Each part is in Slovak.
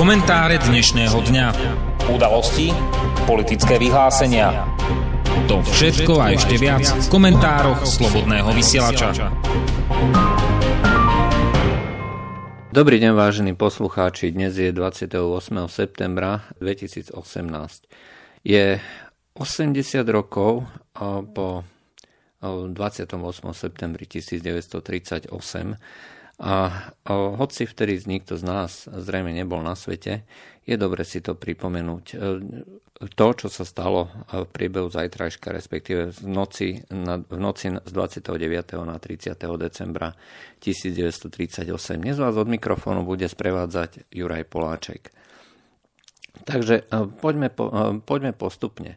Komentáre dnešného dňa. Udalosti, politické vyhlásenia. To všetko a ešte viac v komentároch Slobodného vysielača. Dobrý deň, vážení poslucháči. Dnes je 28. septembra 2018. Je 80 rokov po 28. septembri 1938 a hoci vtedy nikto z nás zrejme nebol na svete, je dobre si to pripomenúť. E, to, čo sa stalo v priebehu zajtrajška, respektíve v noci, v noci z 29. na 30. decembra 1938. Dnes vás od mikrofónu bude sprevádzať Juraj Poláček. Takže e, poďme, po, e, poďme postupne.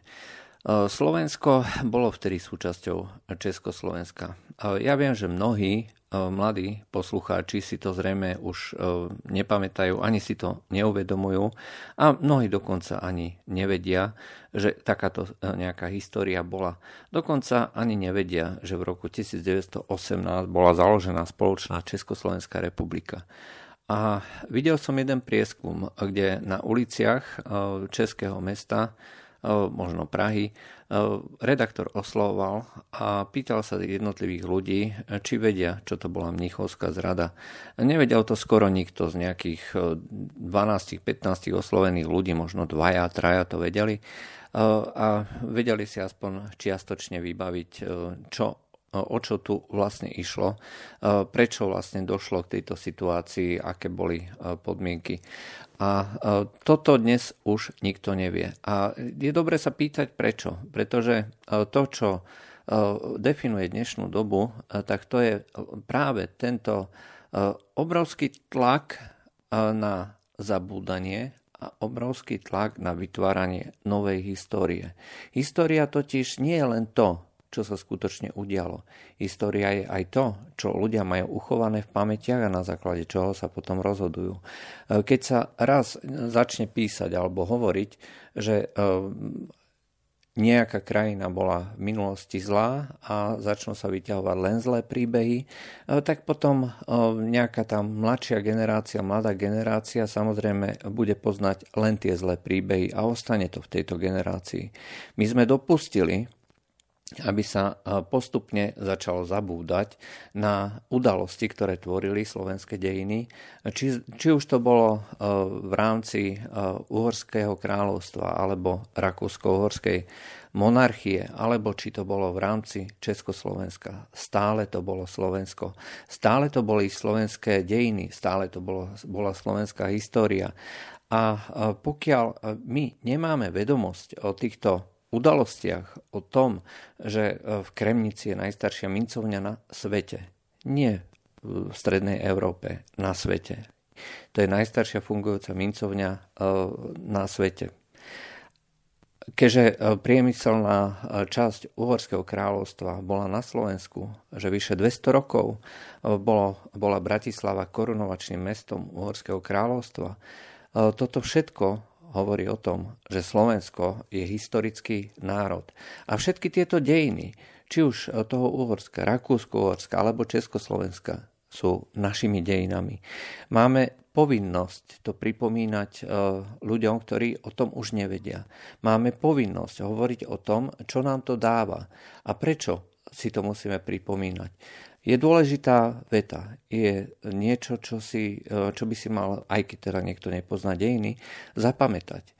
Slovensko bolo vtedy súčasťou Československa. Ja viem, že mnohí E, mladí poslucháči si to zrejme už e, nepamätajú, ani si to neuvedomujú a mnohí dokonca ani nevedia, že takáto e, nejaká história bola. Dokonca ani nevedia, že v roku 1918 bola založená spoločná Československá republika. A videl som jeden prieskum, kde na uliciach českého mesta možno Prahy, redaktor oslovoval a pýtal sa jednotlivých ľudí, či vedia, čo to bola mnichovská zrada. Nevedel to skoro nikto z nejakých 12-15 oslovených ľudí, možno dvaja, traja to vedeli a vedeli si aspoň čiastočne vybaviť, čo o čo tu vlastne išlo, prečo vlastne došlo k tejto situácii, aké boli podmienky. A toto dnes už nikto nevie. A je dobre sa pýtať prečo. Pretože to, čo definuje dnešnú dobu, tak to je práve tento obrovský tlak na zabúdanie a obrovský tlak na vytváranie novej histórie. História totiž nie je len to, čo sa skutočne udialo. História je aj to, čo ľudia majú uchované v pamätiach a na základe čoho sa potom rozhodujú. E, keď sa raz začne písať alebo hovoriť, že e, nejaká krajina bola v minulosti zlá a začnú sa vyťahovať len zlé príbehy, e, tak potom nejaká tam mladšia generácia, mladá generácia samozrejme bude poznať len tie zlé príbehy a ostane to v tejto generácii. My sme dopustili, aby sa e, postupne začalo zabúdať na udalosti, ktoré tvorili slovenské dejiny. Či, či už to bolo e, v rámci e, Uhorského kráľovstva alebo Rakúsko-Uhorskej monarchie, alebo či to bolo v rámci Československa. Stále to bolo Slovensko. Stále to boli slovenské dejiny, stále to bolo, bola slovenská história. A pokiaľ my nemáme vedomosť o týchto udalostiach, o tom, že e, v Kremnici je najstaršia mincovňa na svete. Nie v strednej Európe, na svete. To je najstaršia fungujúca mincovňa e, na svete. Keďže e, priemyselná časť Uhorského kráľovstva bola na Slovensku, že vyše 200 rokov bolo, bola Bratislava korunovačným mestom Uhorského kráľovstva, toto všetko hovorí o tom, že Slovensko je historický národ. A všetky tieto dejiny, či už toho Uhorska, Rakúsko-Uhorska alebo Československa, sú našimi dejinami. Máme povinnosť to pripomínať e, ľuďom, ktorí o tom už nevedia. Máme povinnosť hovoriť o tom, čo nám to dáva a prečo si to musíme pripomínať je dôležitá veta. Je niečo, čo, si, e, čo by si mal, aj keď teda niekto nepozná dejiny, zapamätať.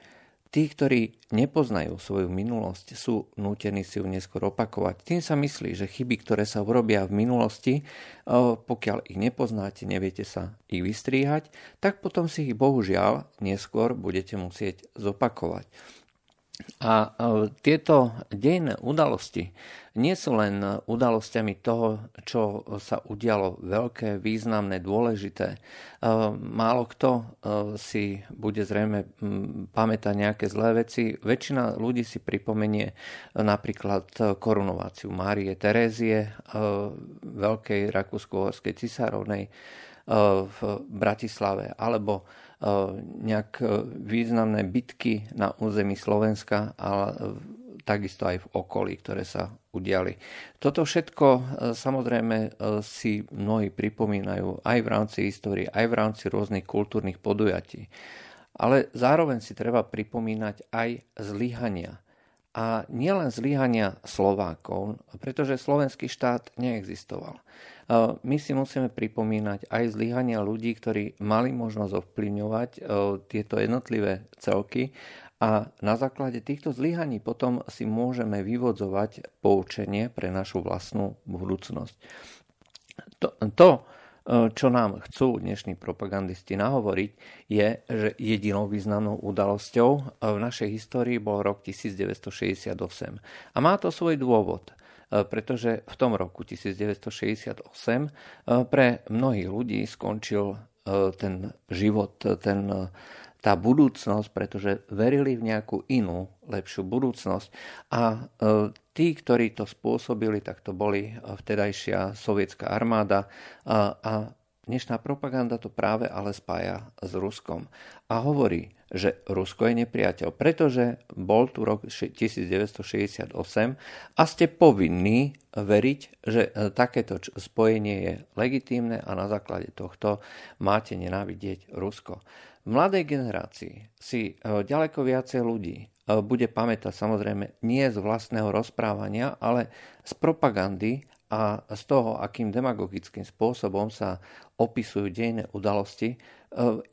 Tí, ktorí nepoznajú svoju minulosť, sú nútení si ju neskôr opakovať. Tým sa myslí, že chyby, ktoré sa urobia v minulosti, e, pokiaľ ich nepoznáte, neviete sa ich vystríhať, tak potom si ich bohužiaľ neskôr budete musieť zopakovať. A e, tieto dejné udalosti nie sú len udalosťami toho, čo sa udialo veľké, významné, dôležité. E, málo kto e, si bude zrejme pamätať nejaké zlé veci. Väčšina ľudí si pripomenie napríklad korunováciu Márie Terézie, veľkej rakúsko-horskej cisárovnej v Bratislave, alebo nejak významné bitky na území Slovenska a takisto aj v okolí, ktoré sa udiali. Toto všetko samozrejme si mnohí pripomínajú aj v rámci histórie, aj v rámci rôznych kultúrnych podujatí. ale zároveň si treba pripomínať aj zlyhania. A nielen zlyhania Slovákov, pretože slovenský štát neexistoval. My si musíme pripomínať aj zlyhania ľudí, ktorí mali možnosť ovplyvňovať tieto jednotlivé celky a na základe týchto zlyhaní potom si môžeme vyvodzovať poučenie pre našu vlastnú budúcnosť. To, to čo nám chcú dnešní propagandisti nahovoriť, je, že jedinou významnou udalosťou v našej histórii bol rok 1968. A má to svoj dôvod pretože v tom roku 1968 pre mnohých ľudí skončil ten život, ten tá budúcnosť, pretože verili v nejakú inú, lepšiu budúcnosť. A e, tí, ktorí to spôsobili, tak to boli vtedajšia sovietská armáda a, a dnešná propaganda to práve ale spája s Ruskom. A hovorí, že Rusko je nepriateľ, pretože bol tu rok 1968 a ste povinní veriť, že e, takéto spojenie je legitímne a na základe tohto máte nenávidieť Rusko. V mladej generácii si e, ďaleko viacej ľudí e, bude pamätať samozrejme nie z vlastného rozprávania, ale z propagandy a z toho, akým demagogickým spôsobom sa opisujú dejné udalosti, e,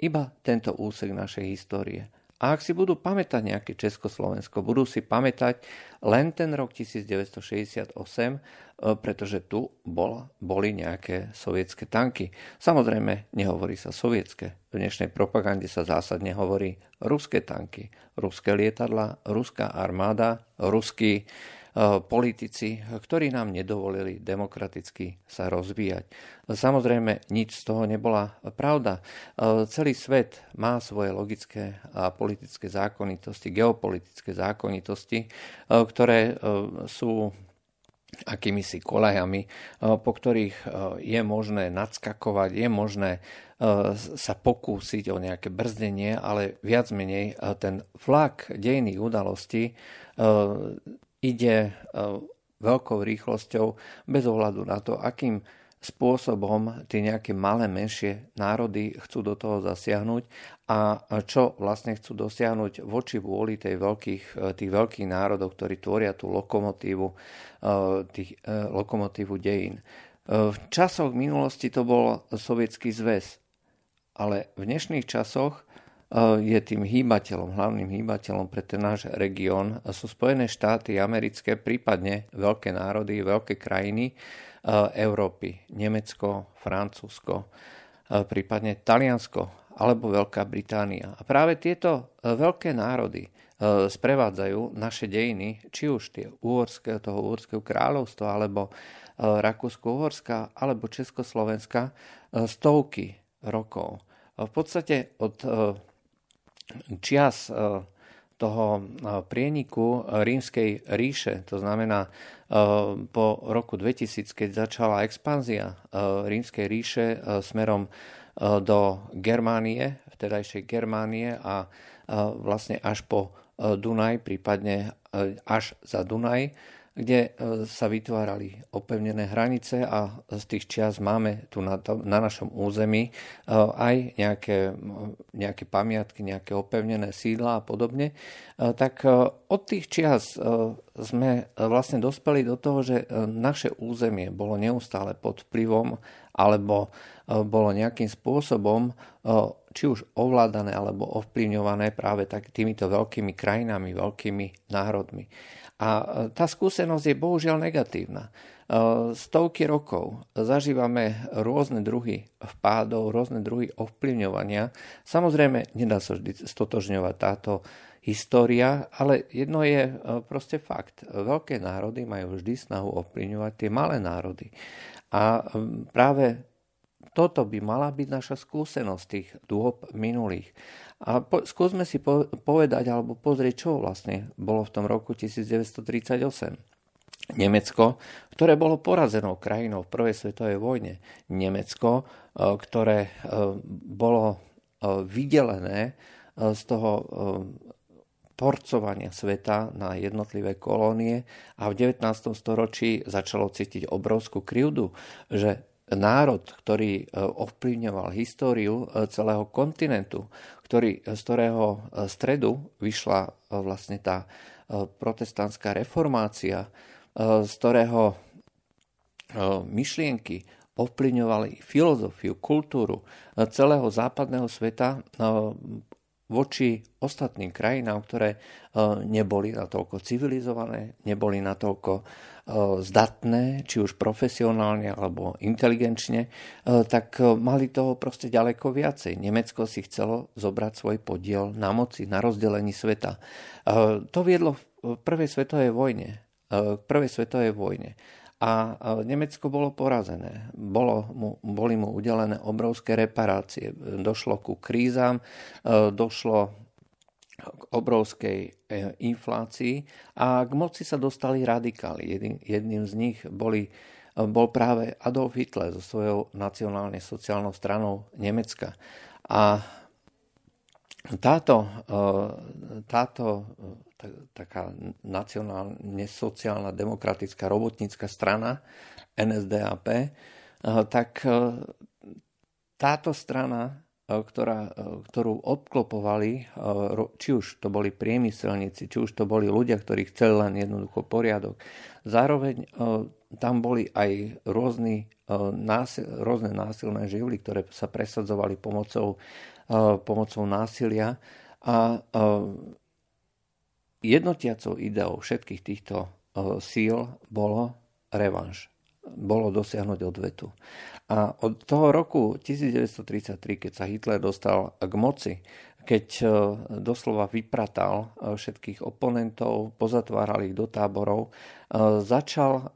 iba tento úsek našej histórie. A ak si budú pamätať nejaké Československo, budú si pamätať len ten rok 1968, e, pretože tu bol, boli nejaké sovietské tanky. Samozrejme, nehovorí sa sovietské. V dnešnej propagande sa zásadne hovorí ruské tanky, ruské lietadla, ruská armáda, ruský politici, ktorí nám nedovolili demokraticky sa rozvíjať. Samozrejme, nič z toho nebola pravda. Eh, celý svet má svoje logické a politické zákonitosti, geopolitické zákonitosti, eh, ktoré sú akými si kolejami, po ktorých je možné nadskakovať, je možné sa pokúsiť o nejaké brzdenie, ale viac menej ten vlak dejných udalostí ide e, veľkou rýchlosťou bez ohľadu na to, akým spôsobom tie nejaké malé, menšie národy chcú do toho zasiahnuť a čo vlastne chcú dosiahnuť voči vôli tej veľkých, e, tých veľkých národov, ktorí tvoria tú lokomotívu, e, tých, lokomotívu dejín. V časoch minulosti to bol Sovietský zväz, ale v dnešných časoch je tým hýbateľom, hlavným hýbateľom pre ten náš región sú Spojené štáty americké, prípadne veľké národy, veľké krajiny Európy, Nemecko, Francúzsko, prípadne Taliansko alebo Veľká Británia. A práve tieto veľké národy sprevádzajú naše dejiny, či už tie uhorské, toho uhorského kráľovstva, alebo Rakúsko-Uhorska, alebo Československa, stovky rokov. V podstate od čias e, toho e, prieniku rímskej ríše, to znamená e, po roku 2000, keď začala expanzia rímskej ríše smerom do Germánie, vtedajšej Germánie a vlastne až po Dunaj, prípadne až za Dunaj, kde e, sa vytvárali opevnené hranice a z tých čias máme tu na, na našom území e, aj nejaké, nejaké pamiatky, nejaké opevnené sídla a podobne, e, tak od tých čias sme vlastne dospeli do toho, že naše územie bolo neustále pod vplyvom alebo bolo nejakým spôsobom či už ovládané alebo ovplyvňované práve tak týmito veľkými krajinami, veľkými národmi. A e, tá skúsenosť je bohužiaľ negatívna. E, stovky rokov zažívame rôzne druhy vpádov, rôzne druhy ovplyvňovania. Samozrejme, nedá sa vždy stotožňovať táto história, ale jedno je e, proste fakt. Veľké národy majú vždy snahu ovplyvňovať tie malé národy. A práve toto by mala byť naša skúsenosť tých dôb minulých. A po, skúsme si po, povedať alebo pozrieť, čo vlastne bolo v tom roku 1938. Nemecko, ktoré bolo porazenou krajinou v prvej svetovej vojne. Nemecko, e, ktoré e, bolo e, vydelené z toho porcovania sveta na jednotlivé kolónie a v 19. storočí začalo cítiť obrovskú krivdu, že národ, ktorý ovplyvňoval históriu celého kontinentu, ktorý, z ktorého stredu vyšla vlastne tá protestantská reformácia, z ktorého myšlienky ovplyvňovali filozofiu, kultúru celého západného sveta voči ostatným krajinám, ktoré neboli natoľko civilizované, neboli natoľko zdatné, či už profesionálne alebo inteligenčne, tak mali toho proste ďaleko viacej. Nemecko si chcelo zobrať svoj podiel na moci, na rozdelení sveta. To viedlo v prvej svetovej vojne. V prvej svetovej vojne a Nemecko bolo porazené. Bolo mu, boli mu udelené obrovské reparácie. Došlo ku krízam, e, došlo obrovskej e, inflácii a k moci sa dostali radikáli. Jedným, z nich boli, bol práve Adolf Hitler so svojou nacionálne sociálnou stranou Nemecka. A táto, e, táto taká nacionálne sociálna demokratická robotnícka strana NSDAP, tak táto strana, ktorá, ktorú obklopovali, či už to boli priemyselníci, či už to boli ľudia, ktorí chceli len jednoducho poriadok. Zároveň tam boli aj rôzny, násil, rôzne násilné živly, ktoré sa presadzovali pomocou, pomocou násilia a Jednotiacou ideou všetkých týchto síl bolo revanš. Bolo dosiahnuť odvetu. A od toho roku 1933, keď sa Hitler dostal k moci, keď eh, doslova vypratal eh, všetkých oponentov, pozatváral ich do táborov, začal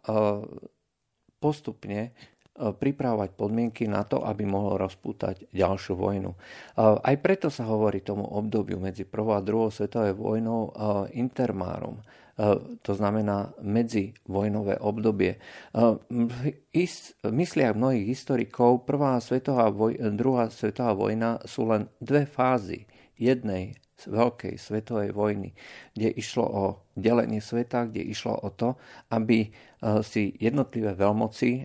postupne pripravovať podmienky na to, aby mohol rozpútať ďalšiu vojnu. Aj preto sa hovorí tomu obdobiu medzi prvou a druhou svetovou vojnou intermárum. To znamená medzivojnové obdobie. V mysliach mnohých historikov prvá svetová voj, druhá svetová vojna sú len dve fázy jednej veľkej svetovej vojny, kde išlo o delenie sveta, kde išlo o to, aby e, si jednotlivé veľmoci e,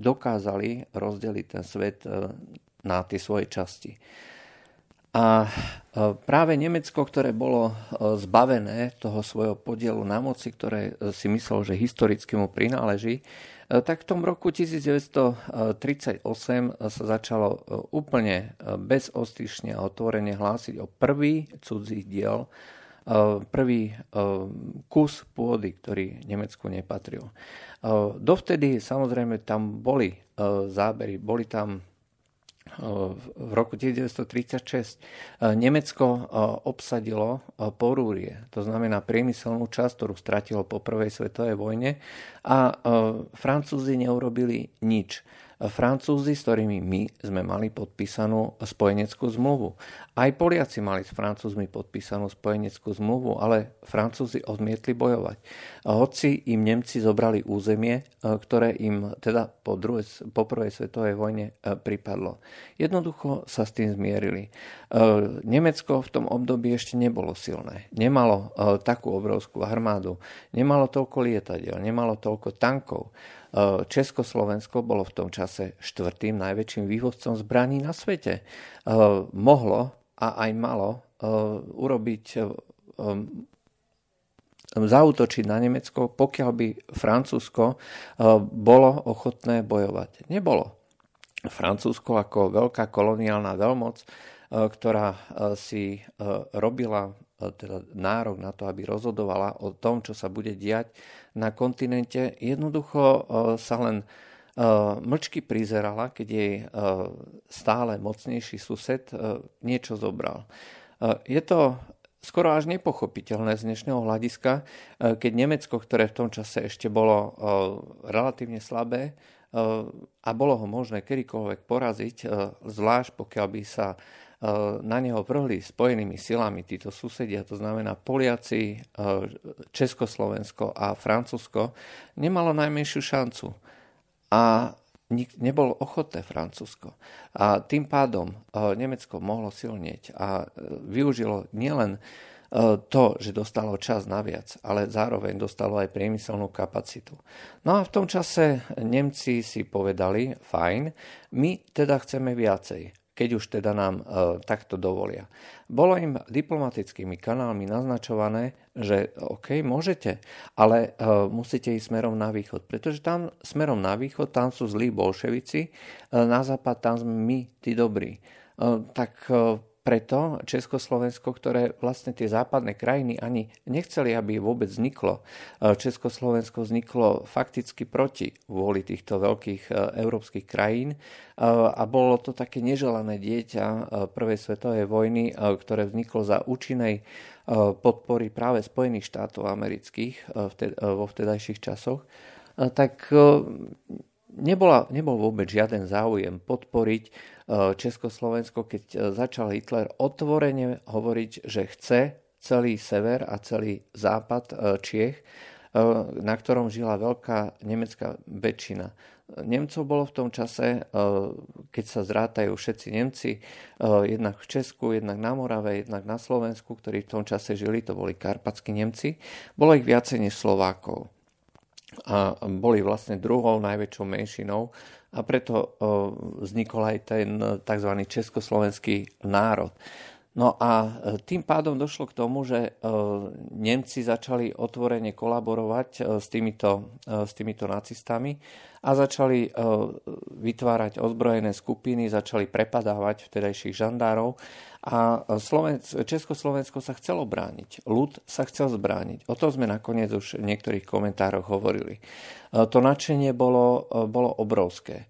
dokázali rozdeliť ten svet e, na tie svoje časti. A práve Nemecko, ktoré bolo zbavené toho svojho podielu na moci, ktoré si myslel, že historicky mu prináleží, E, tak v tom roku 1938 sa začalo e, úplne e, bezostyšne a otvorene hlásiť o prvý cudzí diel, prvý kus pôdy, ktorý Nemecku nepatril. Dovtedy samozrejme tam boli zábery, boli tam v roku 1936 Nemecko obsadilo Porúrie, to znamená priemyselnú časť, ktorú stratilo po prvej svetovej vojne a Francúzi neurobili nič. Francúzi, s ktorými my sme mali podpísanú spojeneckú zmluvu. Aj Poliaci mali s Francúzmi podpísanú spojeneckú zmluvu, ale Francúzi odmietli bojovať. Hoci im Nemci zobrali územie, e, ktoré im teda po, druhej, po prvej svetovej vojne e, pripadlo. Jednoducho sa s tým zmierili. E, Nemecko v tom období ešte nebolo silné. Nemalo takú obrovskú armádu, nemalo toľko lietadiel, nemalo toľko tankov. Eh, Československo bolo v tom čase štvrtým najväčším vývozcom zbraní na svete. Eh, mohlo a aj malo eh, urobiť zautočiť na Nemecko, pokiaľ by Francúzsko bolo ochotné bojovať. Nebolo. Francúzsko ako veľká koloniálna veľmoc, ktorá si robila teda nárok na to, aby rozhodovala o tom, čo sa bude diať na kontinente, jednoducho e, sa len e, mlčky prizerala, keď jej e, stále mocnejší sused niečo zobral. Je to skoro až nepochopiteľné z dnešného hľadiska, keď Nemecko, ktoré v tom čase ešte bolo relatívne slabé a bolo ho možné kedykoľvek poraziť, zvlášť pokiaľ by sa E, na neho vrhli spojenými silami títo susedia, to znamená Poliaci, e, Československo a Francúzsko, nemalo najmenšiu šancu. A nebol ochotné Francúzsko. A tým pádom e, Nemecko mohlo silnieť a využilo nielen to, že dostalo čas naviac, ale zároveň dostalo aj priemyselnú kapacitu. No a v tom čase Nemci si povedali, fajn, my teda chceme viacej keď už teda nám e, takto dovolia. Bolo im diplomatickými kanálmi naznačované, že OK, môžete, ale e, musíte ísť smerom na východ, pretože tam smerom na východ, tam sú zlí bolševici, e, na západ tam sme my, tí dobrí. E, tak e, preto Československo, ktoré vlastne tie západné krajiny ani nechceli, aby vôbec vzniklo. E, Československo vzniklo fakticky proti vôli týchto veľkých e, európskych krajín e, a bolo to také neželané dieťa prvej svetovej vojny, ktoré vzniklo za účinej podpory práve Spojených štátov amerických vo vtedajších časoch, tak nebola, nebol vôbec žiaden záujem podporiť E, Československo, keď e, začal Hitler otvorene hovoriť, že chce celý sever a celý západ e, Čiech, na ktorom žila veľká nemecká väčšina. Nemcov bolo v tom čase, keď sa zrátajú všetci Nemci, jednak v Česku, jednak na Morave, jednak na Slovensku, ktorí v tom čase žili, to boli karpatskí Nemci, bolo ich viacej než Slovákov. A boli vlastne druhou najväčšou menšinou a preto vznikol aj ten tzv. československý národ. No a e, tým pádom došlo k tomu, že e, Nemci začali otvorene kolaborovať e, s týmito, s týmito nacistami a začali vytvárať ozbrojené skupiny, začali prepadávať vtedajších žandárov a Slovenc, Československo sa chcelo brániť. Ľud sa chcel zbrániť. O tom sme nakoniec už v niektorých komentároch hovorili. To nadšenie bolo, bolo obrovské.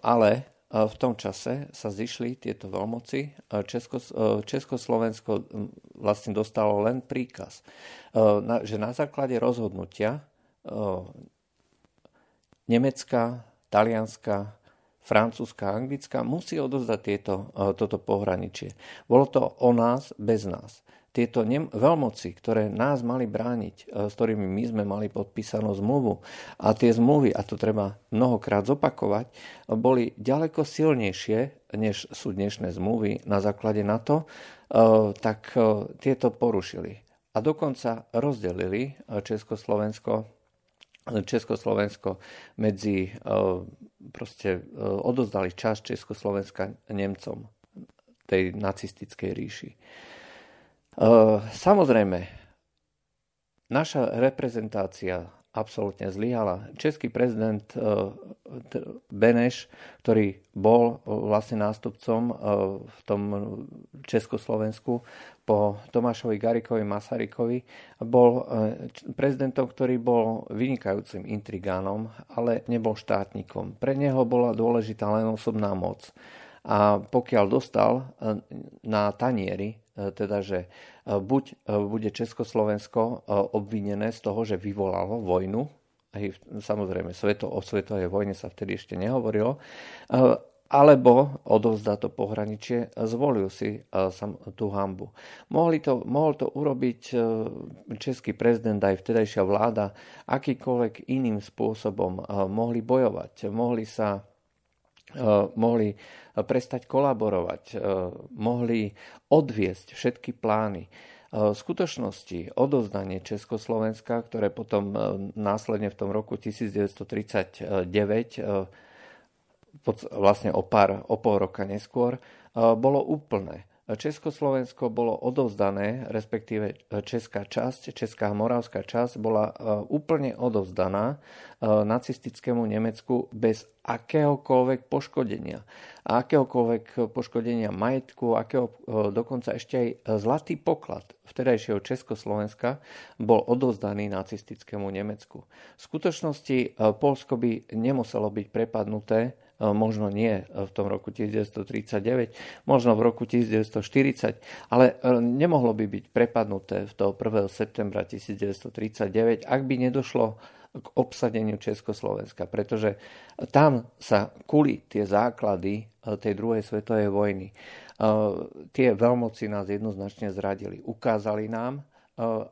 Ale v tom čase sa zišli tieto veľmoci. Česko, Československo vlastne dostalo len príkaz, že na základe rozhodnutia Nemecka, Talianska, Francúzska Anglická musí odozdať tieto, toto pohraničie. Bolo to o nás bez nás tieto veľmoci, ktoré nás mali brániť, e, s ktorými my sme mali podpísanú zmluvu a tie zmluvy, a to treba mnohokrát zopakovať, boli ďaleko silnejšie, než sú dnešné zmluvy na základe NATO, e, tak e, tieto porušili. A dokonca rozdelili Československo Československo medzi, proste odozdali časť Československa Nemcom tej nacistickej ríši. Eh, samozrejme, naša reprezentácia absolútne zlyhala. Český prezident eh, Beneš, ktorý bol eh, vlastne nástupcom v tom Československu po Tomášovi Garikovi Masarykovi, bol prezidentom, ktorý bol vynikajúcim intrigánom, ale nebol štátnikom. Pre neho bola dôležitá len osobná moc. A pokiaľ dostal na tanieri E, teda, že e, buď e, bude Československo obvinené z toho, že vyvolalo vojnu, aj samozrejme sveto, o svetovej vojne sa vtedy ešte nehovorilo, alebo odovzdá to pohraničie, zvolil si tú hambu. Mohli to, mohol to urobiť český prezident aj vtedajšia vláda akýkoľvek iným spôsobom. Mohli bojovať, mohli sa mohli prestať kolaborovať, e, mohli odviesť všetky plány. V skutočnosti odozdanie Československa, ktoré potom následne v tom roku 1939, vlastne o, pár, o pol roka neskôr, bolo úplné. Československo bolo odovzdané, respektíve česká časť, česká moravská časť bola úplne odovzdaná nacistickému Nemecku bez akéhokoľvek poškodenia. A akéhokoľvek poškodenia majetku, akého, dokonca ešte aj zlatý poklad vtedajšieho Československa bol odozdaný nacistickému Nemecku. V skutočnosti Polsko by nemuselo byť prepadnuté E, možno nie v tom roku 1939, možno v roku 1940, ale e, nemohlo by byť prepadnuté v toho 1. septembra 1939, ak by nedošlo k obsadeniu Československa, pretože tam sa kuli tie základy e, tej druhej svetovej vojny. Tie veľmoci nás jednoznačne zradili. Ukázali nám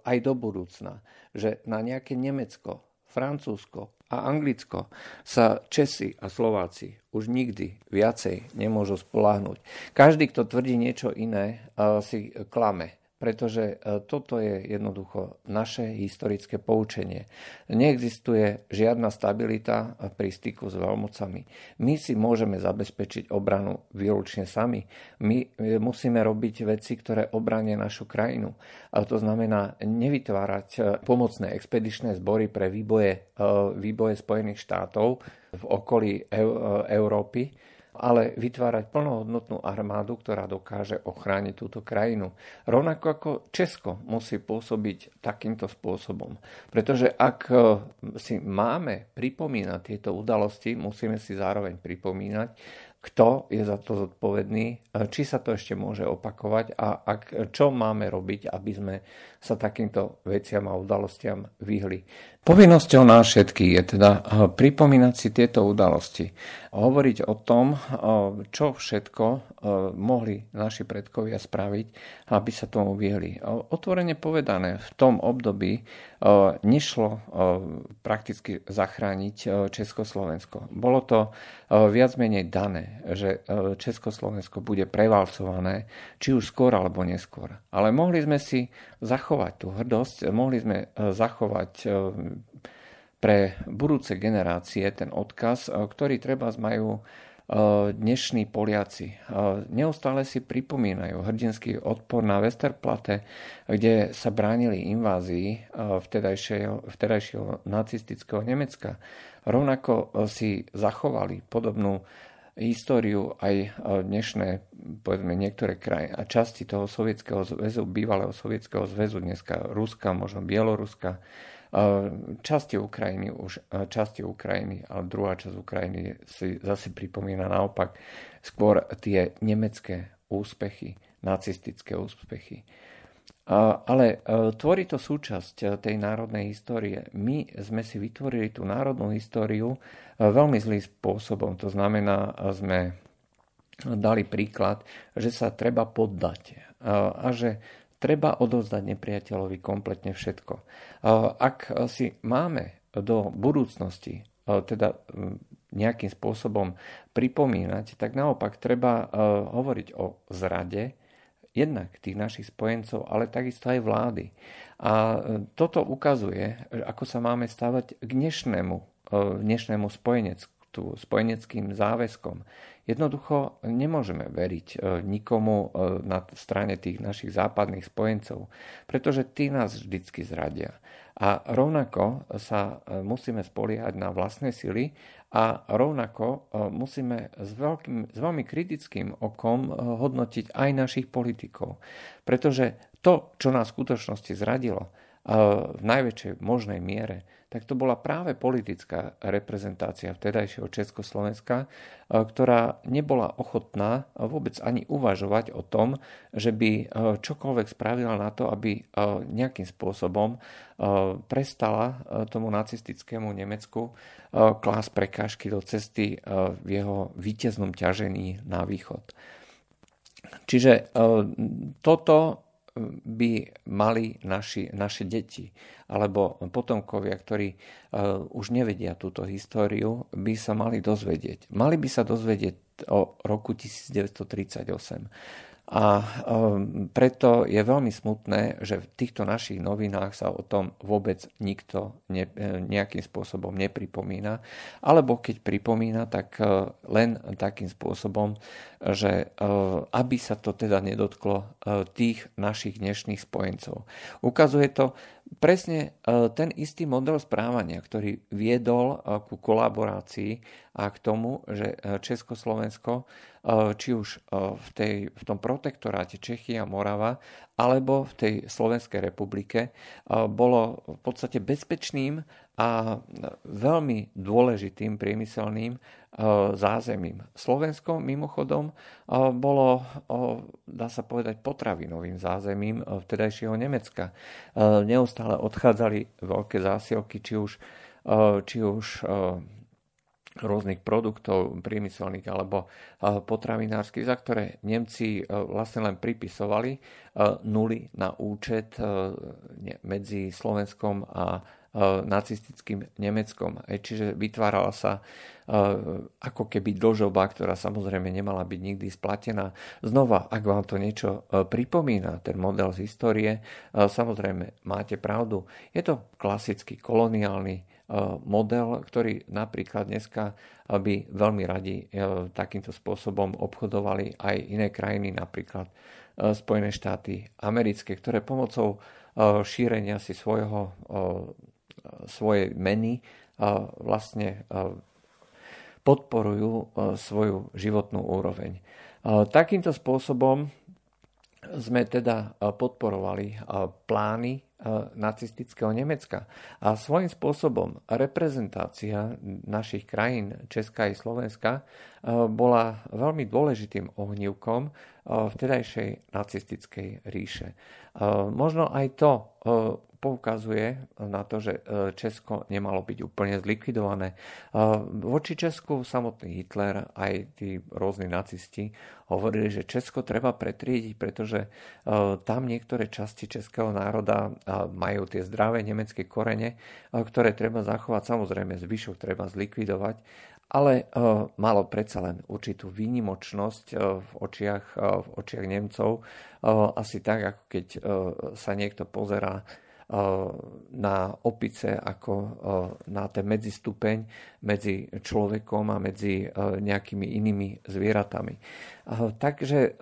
aj do budúcna, že na nejaké Nemecko, Francúzsko, a Anglicko sa Česi a Slováci už nikdy viacej nemôžu spoláhnuť. Každý, kto tvrdí niečo iné, si klame pretože e, toto je jednoducho naše historické poučenie. Neexistuje žiadna stabilita pri styku s veľmocami. My si môžeme zabezpečiť obranu výlučne sami. My e, musíme robiť veci, ktoré obrania našu krajinu. A to znamená nevytvárať e, pomocné expedičné zbory pre výboje, výboje Spojených štátov v okolí Európy, ale vytvárať plnohodnotnú armádu, ktorá dokáže ochrániť túto krajinu. Rovnako ako Česko musí pôsobiť takýmto spôsobom. Pretože ak e, si máme pripomínať tieto udalosti, musíme si zároveň pripomínať, kto je za to zodpovedný, e, či sa to ešte môže opakovať a ak, čo máme robiť, aby sme sa takýmto veciam a udalostiam vyhli. Povinnosťou nás všetkých je teda eh, pripomínať si tieto udalosti. Hovoriť o tom, eh, čo všetko eh, mohli naši predkovia spraviť, aby sa tomu vyhli. Otvorene povedané, v tom období nešlo prakticky zachrániť Československo. Bolo to viac menej dané, že Československo bude prevalcované, či už skôr alebo neskôr. Ale mohli sme si zachovať tú hrdosť, mohli sme zachovať pre budúce generácie ten odkaz, e, ktorý treba majú e, dnešní Poliaci. E, neustále si pripomínajú hrdinský odpor na Westerplatte, kde sa bránili invázii vtedajšieho, vtedajšieho nacistického Nemecka. Rovnako si zachovali podobnú históriu aj dnešné, povedzme, niektoré kraje a časti toho sovietského zväzu, bývalého sovietského zväzu, dneska Ruska, možno Bieloruska, časti Ukrajiny už časti Ukrajiny, ale druhá časť Ukrajiny si zase pripomína naopak skôr tie nemecké úspechy, nacistické úspechy. Ale tvorí to súčasť tej národnej histórie. My sme si vytvorili tú národnú históriu veľmi zlým spôsobom. To znamená, sme dali príklad, že sa treba poddať a že treba odovzdať nepriateľovi kompletne všetko. Ak si máme do budúcnosti teda nejakým spôsobom pripomínať, tak naopak treba hovoriť o zrade, jednak tých našich spojencov, ale takisto aj vlády. A toto ukazuje, ako sa máme stávať k dnešnému, dnešnému spojenectvu, spojeneckým záväzkom. Jednoducho nemôžeme veriť e, nikomu e, na strane tých našich západných spojencov, pretože tí nás vždycky zradia. A rovnako sa e, musíme spoliehať na vlastné sily a rovnako musíme s, veľkým, s veľmi kritickým okom hodnotiť aj našich politikov. Pretože to, čo nás v skutočnosti zradilo, v najväčšej možnej miere, tak to bola práve politická reprezentácia vtedajšieho Československa, ktorá nebola ochotná vôbec ani uvažovať o tom, že by čokoľvek spravila na to, aby nejakým spôsobom prestala tomu nacistickému Nemecku klás prekážky do cesty v jeho víťaznom ťažení na východ. Čiže toto by mali naši, naše deti alebo potomkovia, ktorí uh, už nevedia túto históriu, by sa mali dozvedieť. Mali by sa dozvedieť o roku 1938. A um, preto je veľmi smutné, že v týchto našich novinách sa o tom vôbec nikto ne, e, nejakým spôsobom nepripomína. Alebo keď pripomína, tak uh, len takým spôsobom, že uh, aby sa to teda nedotklo tých našich dnešných spojencov. Ukazuje to presne ten istý model správania, ktorý viedol ku kolaborácii a k tomu, že Československo Eh, či už v, tej, v tom protektoráte Čechy a Morava, alebo v tej Slovenskej republike, bolo v podstate bezpečným a veľmi dôležitým priemyselným zázemím. Slovensko mimochodom bolo, dá sa povedať, potravinovým zázemím vtedajšieho Nemecka. Neustále odchádzali veľké zásielky, či už, či už rôznych produktov priemyselných alebo potravinárskych, za ktoré Nemci e, vlastne len pripisovali e, nuly na účet e, medzi Slovenskom a nacistickým Nemeckom. Čiže vytvárala sa ako keby dlžoba, ktorá samozrejme nemala byť nikdy splatená. Znova, ak vám to niečo pripomína, ten model z histórie, samozrejme máte pravdu. Je to klasický koloniálny model, ktorý napríklad dneska by veľmi radi takýmto spôsobom obchodovali aj iné krajiny, napríklad Spojené štáty americké, ktoré pomocou šírenia si svojho svojej meny vlastne podporujú svoju životnú úroveň. Takýmto spôsobom sme teda podporovali plány nacistického Nemecka. A svojím spôsobom reprezentácia našich krajín, Česka i Slovenska, bola veľmi dôležitým ohnívkom vtedajšej nacistickej ríše. Možno aj to poukazuje na to, že e, Česko nemalo byť úplne zlikvidované. E, voči Česku samotný Hitler aj tí rôzni nacisti hovorili, že Česko treba pretriediť, pretože e, tam niektoré časti českého národa majú tie zdravé nemecké korene, ktoré treba zachovať. Samozrejme, zvyšok treba zlikvidovať, ale malo predsa len určitú výnimočnosť v očiach, v očiach Nemcov. Asi tak, ako keď sa niekto pozerá na opice ako na ten medzistupeň medzi človekom a medzi nejakými inými zvieratami. Takže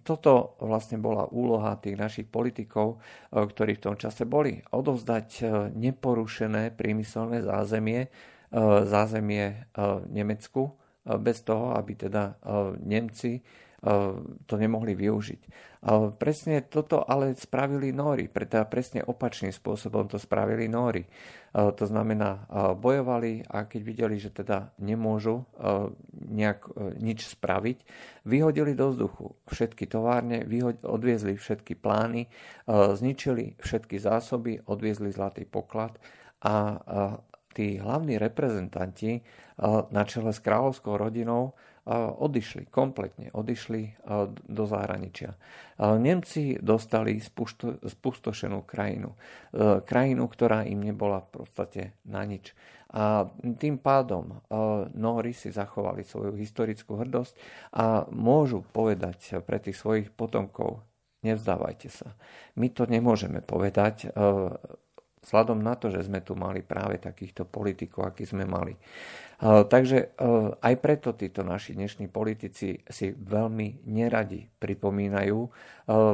toto vlastne bola úloha tých našich politikov, ktorí v tom čase boli. Odovzdať neporušené priemyselné zázemie, zázemie Nemecku, bez toho, aby teda Nemci to nemohli využiť. Presne toto ale spravili Nóri, teda presne opačným spôsobom to spravili Nóri. To znamená, bojovali a keď videli, že teda nemôžu nejak nič spraviť, vyhodili do vzduchu všetky továrne, odviezli všetky plány, zničili všetky zásoby, odviezli zlatý poklad a tí hlavní reprezentanti na čele s kráľovskou rodinou odišli, kompletne odišli do zahraničia. Nemci dostali spustošenú krajinu. Krajinu, ktorá im nebola v podstate na nič. A tým pádom Nóri si zachovali svoju historickú hrdosť a môžu povedať pre tých svojich potomkov, nevzdávajte sa. My to nemôžeme povedať, vzhľadom na to, že sme tu mali práve takýchto politikov, aký sme mali. Takže e, aj preto títo naši dnešní politici si veľmi neradi pripomínajú e,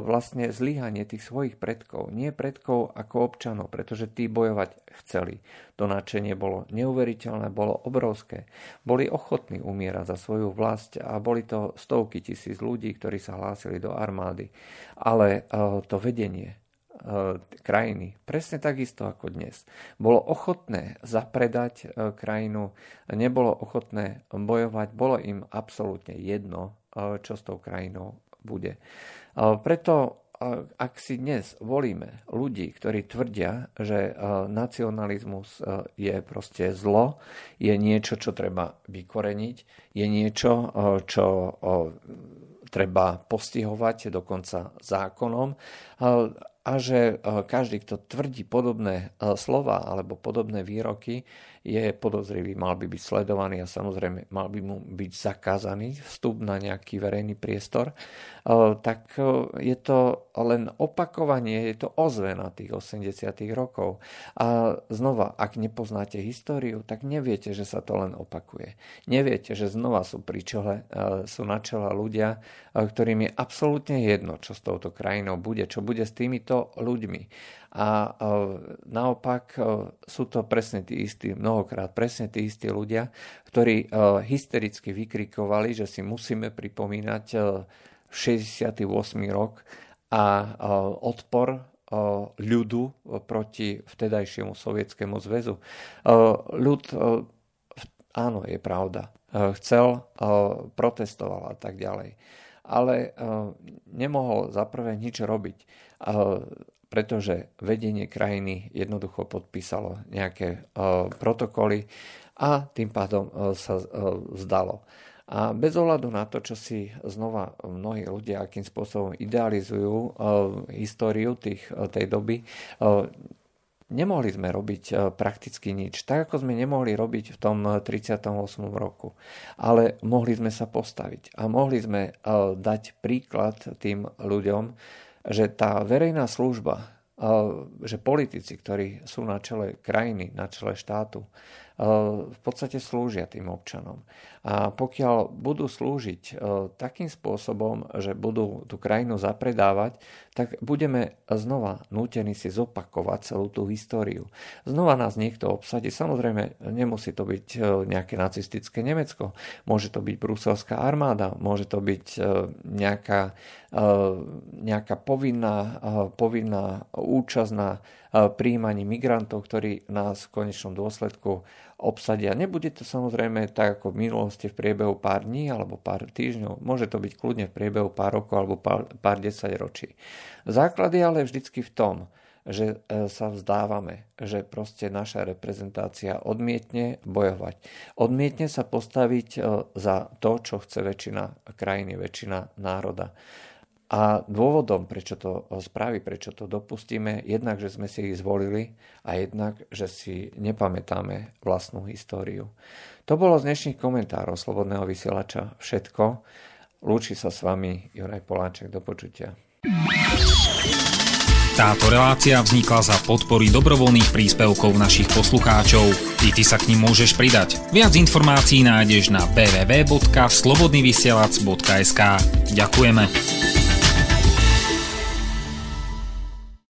vlastne zlyhanie tých svojich predkov. Nie predkov ako občanov, pretože tí bojovať chceli. To nadšenie bolo neuveriteľné, bolo obrovské. Boli ochotní umierať za svoju vlast a boli to stovky tisíc ľudí, ktorí sa hlásili do armády. Ale e, to vedenie krajiny, presne takisto ako dnes, bolo ochotné zapredať e, krajinu, nebolo ochotné bojovať, bolo im absolútne jedno, e, čo s tou krajinou bude. Preto ak si dnes volíme ľudí, ktorí tvrdia, že nacionalizmus je proste zlo, je niečo, čo treba vykoreniť, je niečo, čo treba postihovať dokonca zákonom a že e, každý, kto tvrdí podobné e, slova alebo podobné výroky, je podozrivý, mal by byť sledovaný a samozrejme mal by mu byť zakázaný vstup na nejaký verejný priestor, e, tak je to len opakovanie, je to ozvena tých 80. rokov. A znova, ak nepoznáte históriu, tak neviete, že sa to len opakuje. Neviete, že znova sú pri čele, sú na čele ľudia, ktorým je absolútne jedno, čo s touto krajinou bude, čo bude s týmito ľuďmi. A naopak sú to presne tí istí, mnohokrát presne tí istí ľudia, ktorí hystericky vykrikovali, že si musíme pripomínať 68. rok a odpor ľudu proti vtedajšiemu sovietskému zväzu. Ľud, áno, je pravda, chcel, protestoval a tak ďalej. Ale nemohol zaprvé nič robiť pretože vedenie krajiny jednoducho podpísalo nejaké protokoly a tým pádom sa zdalo. A bez ohľadu na to, čo si znova mnohí ľudia akým spôsobom idealizujú históriu tých, tej doby, nemohli sme robiť prakticky nič, tak ako sme nemohli robiť v tom 38. roku. Ale mohli sme sa postaviť a mohli sme dať príklad tým ľuďom, že tá verejná služba, že politici, ktorí sú na čele krajiny, na čele štátu, v podstate slúžia tým občanom. A pokiaľ budú slúžiť takým spôsobom, že budú tú krajinu zapredávať, tak budeme znova nútení si zopakovať celú tú históriu. Znova nás niekto obsadí. Samozrejme, nemusí to byť nejaké nacistické Nemecko. Môže to byť bruselská armáda, môže to byť nejaká, nejaká povinná, povinná účasť na príjmaní migrantov, ktorí nás v konečnom dôsledku obsadia. Nebude to samozrejme tak ako v minulosti v priebehu pár dní alebo pár týždňov. Môže to byť kľudne v priebehu pár rokov alebo pár, pár desať ročí. Základ je ale vždycky v tom, že e, sa vzdávame, že proste naša reprezentácia odmietne bojovať. Odmietne sa postaviť e, za to, čo chce väčšina krajiny, väčšina národa. A dôvodom, prečo to spraví, prečo to dopustíme, jednak, že sme si ich zvolili a jednak, že si nepamätáme vlastnú históriu. To bolo z dnešných komentárov Slobodného vysielača všetko. Lúči sa s vami Juraj Poláček. Do počutia. Táto relácia vznikla za podpory dobrovoľných príspevkov našich poslucháčov. I ty sa k ním môžeš pridať. Viac informácií nájdeš na www.slobodnyvysielac.sk Ďakujeme.